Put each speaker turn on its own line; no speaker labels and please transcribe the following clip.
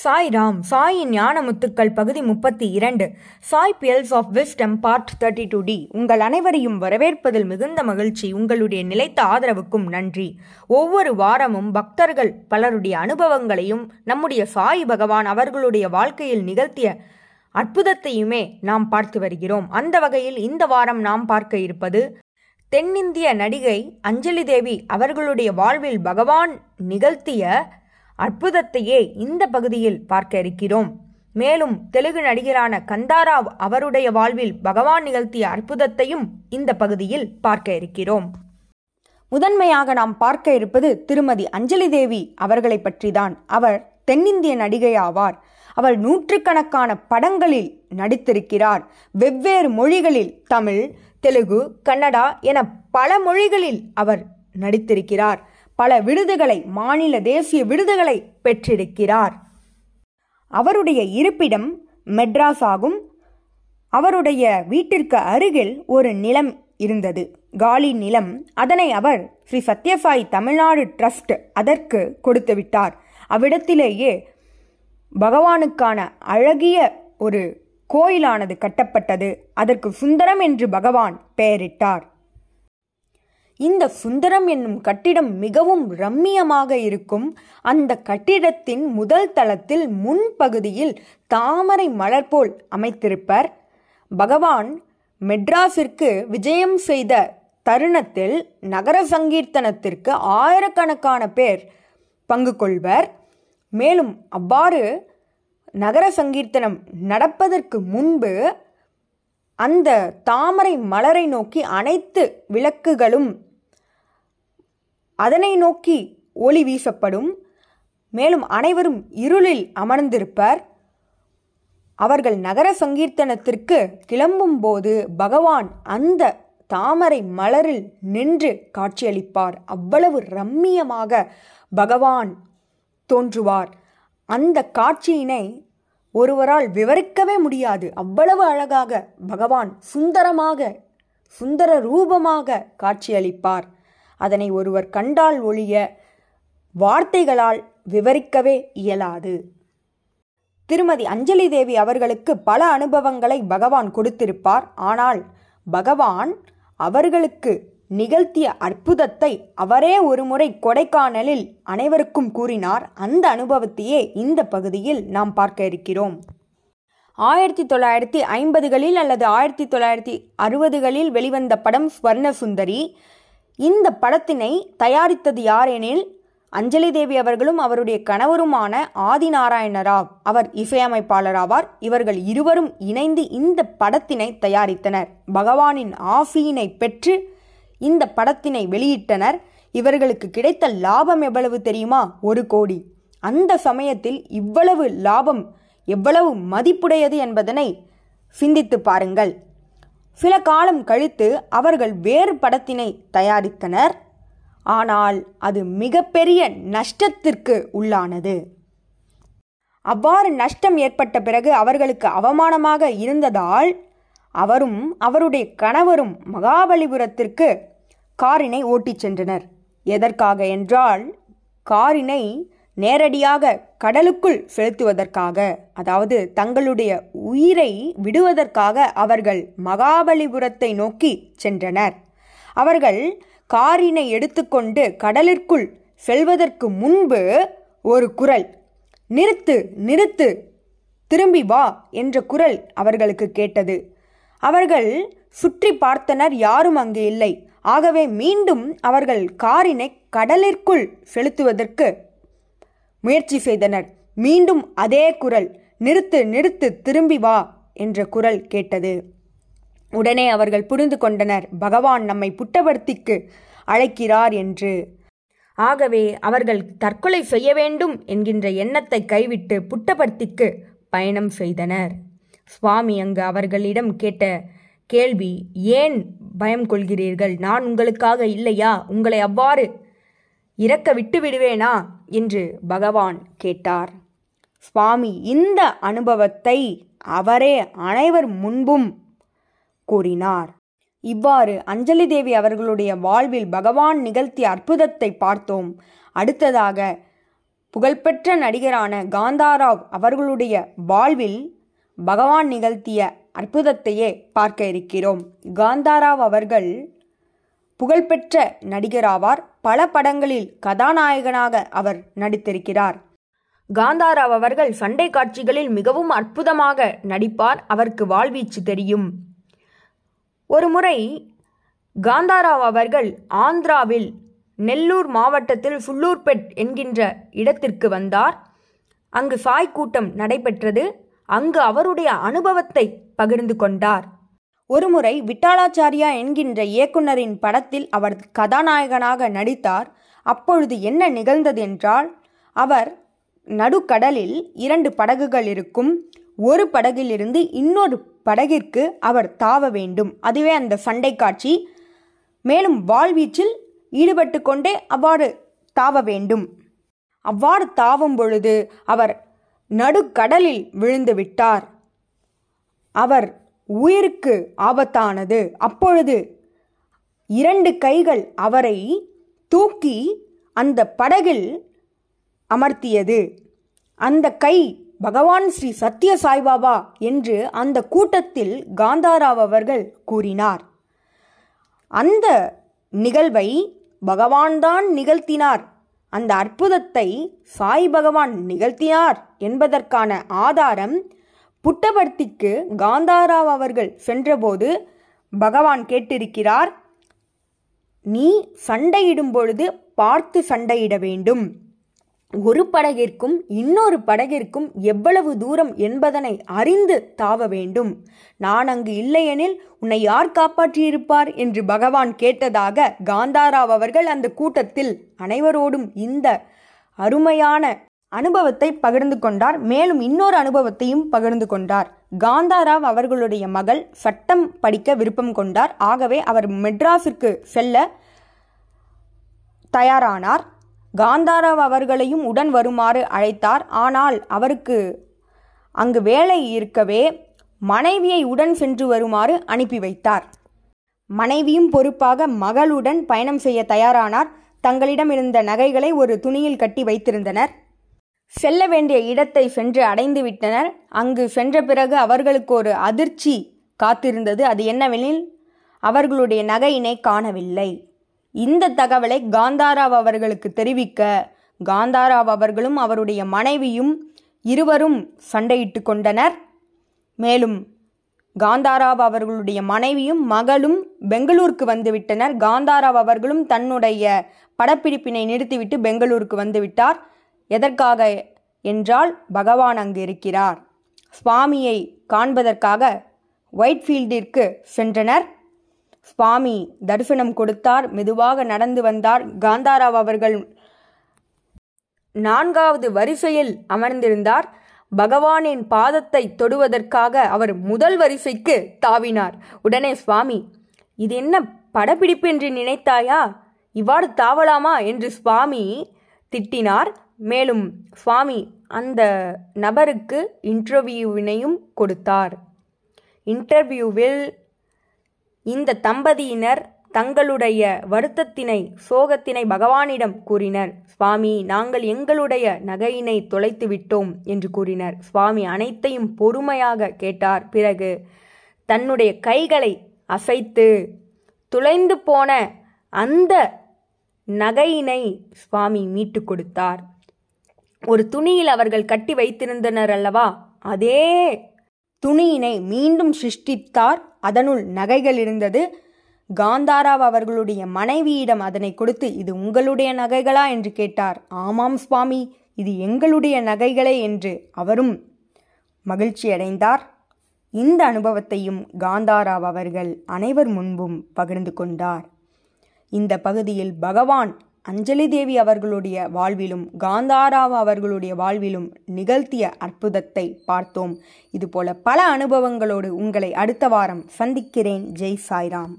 சாய் ராம் சாயின் ஞான முத்துக்கள் பகுதி முப்பத்தி இரண்டு Sai pearls of wisdom part thirty two D உங்கள் அனைவரையும் வரவேற்பதில் மிகுந்த மகிழ்ச்சி உங்களுடைய நிலைத்த ஆதரவுக்கும் நன்றி. ஒவ்வொரு வாரமும் பக்தர்கள் பலருடைய அனுபவங்களையும் நம்முடைய சாய் பகவான் அவர்களுடைய வாழ்க்கையில் நிகழ்த்திய அற்புதத்தையுமே நாம் பார்த்து வருகிறோம். அந்த வகையில் இந்த வாரம் நாம் பார்க்க இருப்பது தென்னிந்திய நடிகை அஞ்சலி தேவி அவர்களுடைய வாழ்வில் பகவான் நிகழ்த்திய அற்புதத்தையே இந்த பகுதியில் பார்க்க இருக்கிறோம். மேலும் தெலுங்கு நடிகரான கந்தாராவ் அவருடைய வாழ்வில் பகவான் நிகழ்த்திய அற்புதத்தையும் இந்த பகுதியில் பார்க்க இருக்கிறோம். முதன்மையாக நாம் பார்க்க இருப்பது திருமதி அஞ்சலி தேவி அவர்களை பற்றிதான். அவர் தென்னிந்திய நடிகை ஆவார். அவர் நூற்றுக்கணக்கான படங்களில் நடித்திருக்கிறார். வெவ்வேறு மொழிகளில் தமிழ் தெலுங்கு கன்னடா என பல மொழிகளில் அவர் நடித்திருக்கிறார். பல விருதுகளை மாநில தேசிய விருதுகளை பெற்றிருக்கிறார். அவருடைய இருப்பிடம் மெட்ராஸ் ஆகும் அவருடைய வீட்டிற்கு அருகில் ஒரு நிலம் இருந்தது. காலி நிலம். அதனை அவர் ஸ்ரீ சத்யசாய் தமிழ்நாடு ட்ரஸ்ட் அதற்கு கொடுத்துவிட்டார் அவ்விடத்திலேயே பகவானுக்கான அழகிய ஒரு கோயிலானது கட்டப்பட்டது. அதற்கு சுந்தரம் என்று பகவான் பெயரிட்டார். இந்த சுந்தரம் என்னும் கட்டிடம் மிகவும் ரம்மியமாக இருக்கும். அந்த கட்டிடத்தின் முதல் தளத்தில் முன்பகுதியில் தாமரை மலர் போல் அமைத்திருப்பர். பகவான் மெட்ராஸிற்கு விஜயம் செய்த தருணத்தில் நகர சங்கீர்த்தனத்திற்கு ஆயிரக்கணக்கான பேர் பங்கு கொள்வர். மேலும் அவ்வாறு நகர சங்கீர்த்தனம் நடப்பதற்கு முன்பு அந்த தாமரை மலரை நோக்கி அனைத்து விளக்குகளும் அதனை நோக்கி ஒளி வீசப்படும். மேலும் அனைவரும் இருளில் அமர்ந்திருப்பர். அவர்கள் நகர சங்கீர்த்தனத்திற்கு கிளம்பும்போது பகவான் அந்த தாமரை மலரில் நின்று காட்சியளிப்பார். அவ்வளவு ரம்மியமாக பகவான் தோன்றுவார். அந்த காட்சியினை ஒருவரால் விவரிக்கவே முடியாது. அவ்வளவு அழகாக பகவான் சுந்தரமாக சுந்தர ரூபமாக காட்சியளிப்பார். அதனை ஒருவர் கண்டால் ஒழிய வார்த்தைகளால் விவரிக்கவே இயலாது. திருமதி அஞ்சலி தேவி அவர்களுக்கு பல அனுபவங்களை பகவான் கொடுத்திருப்பார். ஆனால் பகவான் அவர்களுக்கு நிகழ்த்திய அற்புதத்தை அவரே ஒருமுறை கொடைக்கானலில் அனைவருக்கும் கூறினார். அந்த அனுபவத்தையே இந்த பகுதியில் நாம் பார்க்க இருக்கிறோம். ஆயிரத்தி தொள்ளாயிரத்தி ஐம்பதுகளில் அல்லது ஆயிரத்தி தொள்ளாயிரத்தி அறுபதுகளில் வெளிவந்த படம் ஸ்வர்ண சுந்தரி இந்த படத்தினை தயாரித்தது யாரெனில் அஞ்சலி தேவி அவர்களும் அவருடைய கணவருமான ஆதி நாராயணராவ் அவர் இசையமைப்பாளராவார். இவர்கள் இருவரும் இணைந்து இந்த படத்தினை தயாரித்தனர். பகவானின் ஆஃபியினை பெற்று இந்த படத்தினை வெளியிட்டனர். இவர்களுக்கு கிடைத்த லாபம் எவ்வளவு தெரியுமா? ஒரு கோடி. அந்த சமயத்தில் இவ்வளவு லாபம் எவ்வளவு மதிப்புடையது என்பதனை சிந்தித்து பாருங்கள். சில காலம் கழித்து அவர்கள் வேறு படத்தினை தயாரித்தனர். ஆனால் அது மிகப்பெரிய நஷ்டத்திற்கு உள்ளானது. அவ்வாறு நஷ்டம் ஏற்பட்ட பிறகு அவர்களுக்கு அவமானமாக இருந்ததால் அவரும் அவருடைய கணவரும் மகாபலிபுரத்திற்கு காரினை ஓட்டிச் சென்றனர். எதற்காக என்றால் காரினை நேரடியாக கடலுக்குள் செலுத்துவதற்காக அதாவது தங்களுடைய உயிரை விடுவதற்காக அவர்கள் மகாபலிபுரத்தை நோக்கி சென்றனர். அவர்கள் காரினை எடுத்துக்கொண்டு கடலிற்குள் செல்வதற்கு முன்பு ஒரு குரல் நிறுத்து நிறுத்து திரும்பி வா என்ற குரல் அவர்களுக்கு கேட்டது. அவர்கள் சுற்றி பார்த்தனர் யாரும் அங்கு இல்லை. ஆகவே மீண்டும் அவர்கள் காரினை கடலிற்குள் செலுத்துவதற்கு முயற்சி செய்தனர். மீண்டும் அதே குரல் நிறுத்து நிறுத்து திரும்பி வா என்ற குரல் கேட்டது. உடனே அவர்கள் புரிந்து கொண்டனர். பகவான் நம்மை புட்டபர்த்திக்கு அழைக்கிறார் என்று. ஆகவே அவர்கள் தற்கொலை செய்ய வேண்டும் என்கின்ற எண்ணத்தை கைவிட்டு புட்டபர்த்திக்கு பயணம் செய்தனர். சுவாமி அங்கு அவர்களிடம் கேட்ட கேள்வி ஏன் பயம் கொள்கிறீர்கள் நான் உங்களுக்காக இல்லையா? உங்களை அவ்வாறு இறக்க விட்டு விடுவேனா? என்று பகவான் கேட்டார். சுவாமி இந்த அனுபவத்தை அவரே அனைவர் முன்பும் கூறினார். இவ்வாறு அஞ்சலி தேவி அவர்களுடைய வாழ்வில் பகவான் நிகழ்த்திய அற்புதத்தை பார்த்தோம். அடுத்ததாக புகழ்பெற்ற நடிகரான காந்தாராவ் அவர்களுடைய வாழ்வில் பகவான் நிகழ்த்திய அற்புதத்தையே பார்க்க இருக்கிறோம். காந்தாராவ் அவர்கள் புகழ்பெற்ற நடிகராவார். பல படங்களில் கதாநாயகனாக அவர் நடித்திருக்கிறார். காந்தாராவ் அவர்கள் சண்டை காட்சிகளில் மிகவும் அற்புதமாக நடிப்பார். அவருக்கு வாழ்வீச்சு தெரியும். ஒருமுறை காந்தாராவ் அவர்கள் ஆந்திராவில் நெல்லூர் மாவட்டத்தில் சுள்ளூர்பெட் என்கின்ற இடத்திற்கு வந்தார். அங்கு சாய் கூட்டம் நடைபெற்றது. அங்கு அவருடைய அனுபவத்தை பகிர்ந்து கொண்டார். ஒருமுறை விட்டாலாச்சாரியா என்கின்ற இயக்குனரின் படத்தில் அவர் கதாநாயகனாக நடித்தார். அப்பொழுது என்ன நிகழ்ந்தது என்றால் அவர் நடுக்கடலில் இரண்டு படகுகள் இருக்கும். ஒரு படகிலிருந்து இன்னொரு படகிற்கு அவர் தாவ வேண்டும். அதுவே அந்த சண்டை காட்சி. மேலும் வாழ்வீச்சில் ஈடுபட்டு கொண்டே அவ்வாறு தாவ வேண்டும். அவ்வாறு தாவும் பொழுது அவர் நடுக்கடலில் விழுந்து விட்டார். அவர் உயிருக்கு ஆபத்தானது. அப்பொழுது இரண்டு கைகள் அவரை தூக்கி அந்த படகில் அமர்த்தியது. அந்த கை பகவான் ஸ்ரீ சத்ய சாய்பாபா என்று அந்த கூட்டத்தில் காந்தாராவ் அவர்கள் கூறினார். அந்த நிகழ்வை பகவான்தான் நிகழ்த்தினார். அந்த அற்புதத்தை சாய் பகவான் நிகழ்த்தினார் என்பதற்கான ஆதாரம் புட்டபர்த்திக்கு காந்தாராவ் அவர்கள் சென்றபோது பகவான் கேட்டிருக்கிறார் நீ சண்டையிடும் பொழுது பார்த்து சண்டையிட வேண்டும். ஒரு படகிற்கும் இன்னொரு படகிற்கும் எவ்வளவு தூரம் என்பதனை அறிந்து தாவ வேண்டும். நான் அங்கு இல்லையெனில் உன்னை யார் காப்பாற்றியிருப்பார்? என்று பகவான் கேட்டதாக காந்தாராவ் அவர்கள் அந்த கூட்டத்தில் அனைவரோடும் இந்த அருமையான அனுபவத்தை பகிர்ந்து கொண்டார். மேலும் இன்னொரு அனுபவத்தையும் பகிர்ந்து கொண்டார். காந்தாராவ் அவர்களுடைய மகள் சட்டம் படிக்க விருப்பம் கொண்டார். ஆகவே அவர் மெட்ராஸிற்கு செல்ல தயாரானார். காந்தாராவ் அவர்களையும் உடன் வருமாறு அழைத்தார். ஆனால் அவருக்கு அங்கு வேலை இருக்கவே மனைவியை உடன் சென்று வருமாறு அனுப்பி வைத்தார். மனைவியும் பொறுப்பாக மகளுடன் பயணம் செய்ய தயாரானார். தங்களிடம் இருந்த நகைகளை ஒரு துணியில் கட்டி வைத்திருந்தனர். செல்ல வேண்டிய இடத்தை சென்று அடைந்து விட்டனர். அங்கு சென்ற பிறகு அவர்களுக்கு ஒரு அதிர்ச்சி காத்திருந்தது. அது என்னவெனில் அவர்களுடைய நகையினை காணவில்லை. இந்த தகவலை காந்தாராவ் அவர்களுக்கு தெரிவிக்க காந்தாராவ் அவர்களும் அவருடைய மனைவியும் இருவரும் சண்டையிட்டு கொண்டனர். மேலும் காந்தாராவ் அவர்களுடைய மனைவியும் மகளும் பெங்களூருக்கு வந்துவிட்டனர் காந்தாராவ் அவர்களும் தன்னுடைய படப்பிடிப்பினை நிறுத்திவிட்டு பெங்களூருக்கு வந்துவிட்டார் எதற்காக என்றால் பகவான் அங்கு இருக்கிறார். சுவாமியை காண்பதற்காக ஒயிட்ஃபீல்டிற்கு சென்றனர். சுவாமி தரிசனம் கொடுத்தார். மெதுவாக நடந்து வந்தார். காந்தாராவ் அவர்கள் நான்காவது வரிசையில் அமர்ந்திருந்தார். பகவானின் பாதத்தை தொடுவதற்காக அவர் முதல் வரிசைக்கு தாவினார். உடனே சுவாமி இது என்ன படப்பிடிப்பு என்று நினைத்தாயா? இவ்வாறு தாவலாமா? என்று சுவாமி திட்டினார். மேலும் சுவாமி அந்த நபருக்கு இன்டர்வியூவினையும் கொடுத்தார். இன்டர்வியூவில் இந்த தம்பதியினர் தங்களுடைய வருத்தத்தினை சோகத்தினை பகவானிடம் கூறினர். சுவாமி நாங்கள் எங்களுடைய நகையினை தொலைத்து விட்டோம் என்று கூறினர். சுவாமி அனைத்தையும் பொறுமையாக கேட்டார். பிறகு தன்னுடைய கைகளை அசைத்து துளைந்து போன அந்த நகையினை சுவாமி மீட்டு கொடுத்தார். ஒரு துணியில் அவர்கள் கட்டி வைத்திருந்தனர் அல்லவா? அதே துணியினை மீண்டும் சிருஷ்டித்தார். அதனுள் நகைகள் இருந்தது. காந்தாராவ் அவர்களுடைய மனைவியிடம் அதனை கொடுத்து இது உங்களுடைய நகைகளா? என்று கேட்டார். ஆமாம் சுவாமி இது எங்களுடைய நகைகளே என்று அவரும் மகிழ்ச்சியடைந்தார் இந்த அனுபவத்தையும் காந்தாராவ் அவர்கள் அனைவர் முன்பும் பகிர்ந்து கொண்டார். இந்த பகுதியில் பகவான் அஞ்சலி தேவி அவர்களுடைய வாழ்விலும் காந்தாராவ் அவர்களுடைய வாழ்விலும் நிகழ்த்திய அற்புதத்தை பார்த்தோம். இதுபோல பல அனுபவங்களோடு உங்களை அடுத்த வாரம் சந்திக்கிறேன். ஜெய் சாய்ராம்.